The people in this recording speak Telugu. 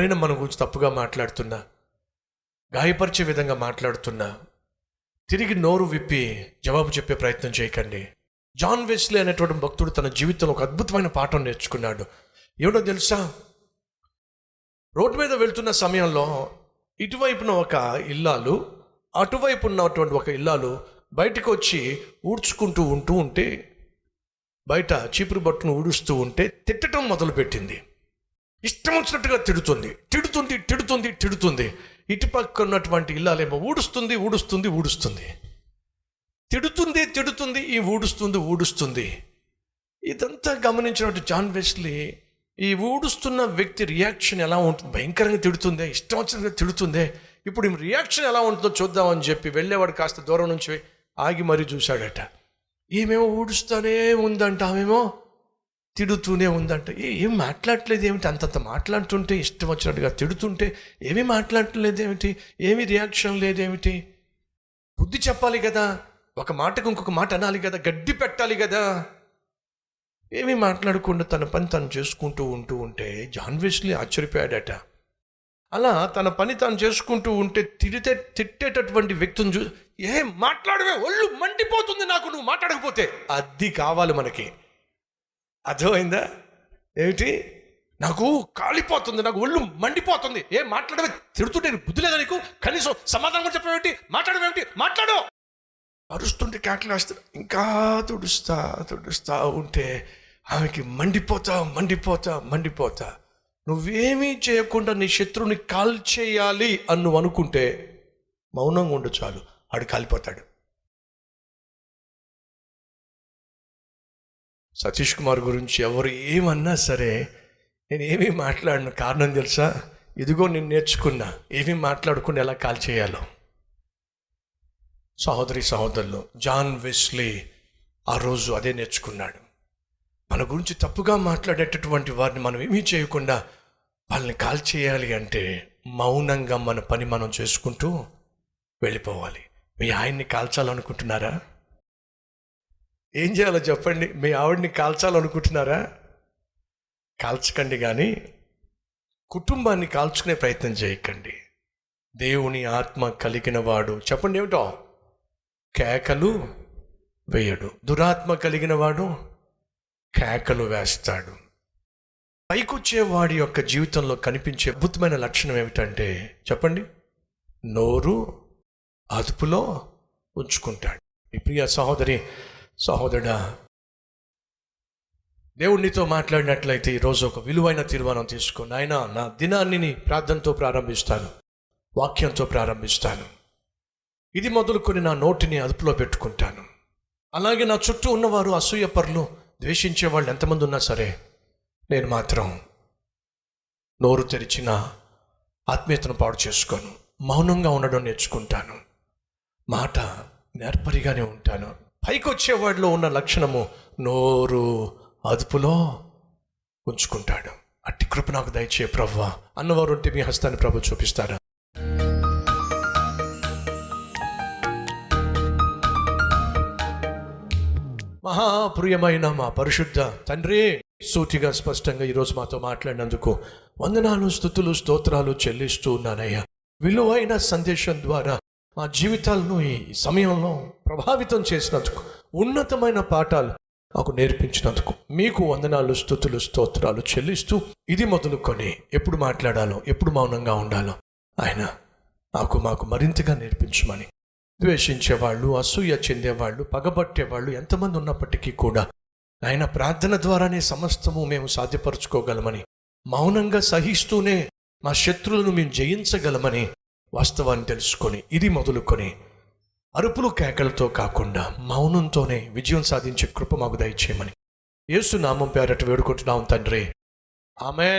ఎవరైనా మన గురించి తప్పుగా మాట్లాడుతున్నా గాయపరిచే విధంగా మాట్లాడుతున్నా తిరిగి నోరు విప్పి జవాబు చెప్పే ప్రయత్నం చేయకండి. జాన్ వెస్లీ అనేటువంటి భక్తుడు తన జీవితంలో ఒక అద్భుతమైన పాఠం నేర్చుకున్నాడు. ఏమిటో తెలుసా? రోడ్డు మీద వెళ్తున్న సమయంలో ఇటువైపున ఒక ఇల్లాలు అటువైపు ఉన్నటువంటి ఒక ఇల్లాలు బయటకు వచ్చి ఊడ్చుకుంటూ ఉంటూ ఉంటే బయట చీపురు బట్టును ఊడుస్తూ ఉంటే తిట్టడం మొదలుపెట్టింది. ఇష్టం వచ్చినట్టుగా తిడుతుంది. తిడుతుంది తిడుతుంది తిడుతుంది. ఇటుపక్క ఉన్నటువంటి ఇల్లాలేమో ఊడుస్తుంది ఊడుస్తుంది ఊడుస్తుంది. తిడుతుంది తిడుతుంది ఈ ఊడుస్తుంది ఊడుస్తుంది. ఇదంతా గమనించినట్టు జాన్ వెస్లీ ఈ ఊడుస్తున్న వ్యక్తి రియాక్షన్ ఎలా ఉంటుంది? భయంకరంగా తిడుతుందే ఇష్టం వచ్చినట్టుగా తిడుతుందే. ఇప్పుడు ఈ రియాక్షన్ ఎలా ఉంటుందో చూద్దామని చెప్పి వెళ్ళేవాడు కాస్త దూరం నుంచి ఆగి మరీ చూశాడట. ఈమెమో ఊడుస్తూనే ఉందంట ఆమెమో. తిడుతూనే ఉందంట. ఏం మాట్లాడట్లేదు ఏమిటి? అంతంత మాట్లాడుతుంటే ఇష్టం వచ్చినట్టుగా తిడుతుంటే ఏమీ మాట్లాడలేదు ఏమిటి? ఏమీ రియాక్షన్ లేదేమిటి బుద్ధి చెప్పాలి కదా. ఒక మాటకు ఇంకొక మాట అనాలి కదా. గడ్డి పెట్టాలి కదా. ఏమీ మాట్లాడకుండా తన పని తను చేసుకుంటూ ఉంటూ ఉంటే జాన్ వెస్లీ ఆశ్చర్యపోయాడట. అలా తన పని తాను చేసుకుంటూ ఉంటే తిడితే తిట్టేటటువంటి వ్యక్తిని చూ ఏ మాట్లాడవే? ఒళ్ళు మండిపోతుంది నాకు నువ్వు మాట్లాడకపోతే. అది కావాలి మనకి. అర్థమైందా? ఏమిటి? నాకు కాలిపోతుంది నాకు ఒళ్ళు మండిపోతుంది. ఏం మాట్లాడమే తిడుతుంటే బుద్ధి లేదా నీకు? కనీసం సమాధానం కూడా చెప్పేమిటి మాట్లాడవేమిటి? మాట్లాడు! అరుస్తుంటే కేకలేస్తా ఇంకా తుడుస్తా తుడుస్తా ఉంటే ఆమెకి మండిపోతా మండిపోతా మండిపోతా. నువ్వేమీ చేయకుండా నీ శత్రువుని కాల్చేయాలి అని నువ్వు అనుకుంటే మౌనంగా ఉండు చాలు. ఆడు కాలిపోతాడు. సతీష్ కుమార్ గురించి ఎవరు ఏమన్నా సరే నేను ఏమీ మాట్లాడిన. కారణం తెలుసా? ఇదిగో నేను నేర్చుకున్నా. ఏమీ మాట్లాడకుండా ఎలా కాల్ చేయాలో? సహోదరి సహోదరులు జాన్ వెస్లీ ఆ రోజు అదే నేర్చుకున్నాడు. మన గురించి తప్పుగా మాట్లాడేటటువంటి వారిని మనం ఏమీ చేయకుండా వాళ్ళని కాల్ చేయాలి అంటే మౌనంగా మన పని మనం చేసుకుంటూ వెళ్ళిపోవాలి. మీ ఆయన్ని కాల్చాలనుకుంటున్నారా? ఏం చేయాలో చెప్పండి. మీ ఆవిడ్ని కాల్చాలనుకుంటున్నారా? కాల్చకండి కానీ కుటుంబాన్ని కాల్చుకునే ప్రయత్నం చేయకండి. దేవుని ఆత్మ కలిగిన వాడు చెప్పండి ఏమిటో? కేకలు వేయడు. దురాత్మ కలిగిన వాడు కేకలు వేస్తాడు. పైకొచ్చే వాడి యొక్క జీవితంలో కనిపించే అద్భుతమైన లక్షణం ఏమిటంటే చెప్పండి. నోరు అదుపులో ఉంచుకుంటాడు. ఈ ప్రియ సహోదరి సహోదరుడా దేవుడు నీతో మాట్లాడినట్లయితే ఈరోజు ఒక విలువైన తీర్మానం తీసుకుని ఆయన నా దినాన్ని ప్రార్థనతో ప్రారంభిస్తాను వాక్యంతో ప్రారంభిస్తాను. ఇది మొదలుకొని నా నోటిని అదుపులో పెట్టుకుంటాను. అలాగే నా చుట్టూ ఉన్నవారు అసూయపరులు ద్వేషించే వాళ్ళు ఎంతమంది ఉన్నా సరే నేను మాత్రం నోరు తెరిచిన ఆత్మీయతను పాడు చేసుకోను. మౌనంగా ఉండడం నేర్చుకుంటాను. మాట నేర్పరిగానే ఉంటాను. పైకొచ్చేవాడిలో ఉన్న లక్షణము నోరు అదుపులో ఉంచుకుంటాడు. అట్టి కృప నాకు దయచే ప్రవ్వ. అన్నవారు ఉంటే మీ హస్తాన్ని ప్రభు చూపిస్తారా? మహాప్రియమైన మా పరిశుద్ధ తండ్రి సూటిగా స్పష్టంగా ఈరోజు మాతో మాట్లాడినందుకు వందనాలు స్థుతులు స్తోత్రాలు చెల్లిస్తూ ఉన్నానయ్యా. విలువైన సందేశం ద్వారా మా జీవితాలను ఈ సమయంలో ప్రభావితం చేసినందుకు ఉన్నతమైన పాఠాలు మాకు నేర్పించినందుకు మీకు వందనాలు స్థుతులు స్తోత్రాలు చెల్లిస్తూ ఇది మొదలుకొని ఎప్పుడు మాట్లాడాలో ఎప్పుడు మౌనంగా ఉండాలో ఆయన నాకు మాకు మరింతగా నేర్పించమని ద్వేషించేవాళ్ళు అసూయ చెందేవాళ్ళు పగబట్టేవాళ్ళు ఎంతమంది ఉన్నప్పటికీ కూడా ఆయన ప్రార్థన ద్వారానే సమస్తము మేము సాధ్యపరచుకోగలమని మౌనంగా సహిస్తూనే మా శత్రువులను మేము జయించగలమని వాస్తవాన్ని తెలుసుకొని ఇది మొదలుకొని అరుపులు కేకలతో కాకుండా మౌనంతోనే విజయం సాధించే కృప మాకు దయచేయమని. యేసు నామం పేరట వేడుకుంటున్నాం తండ్రి. ఆమెన్.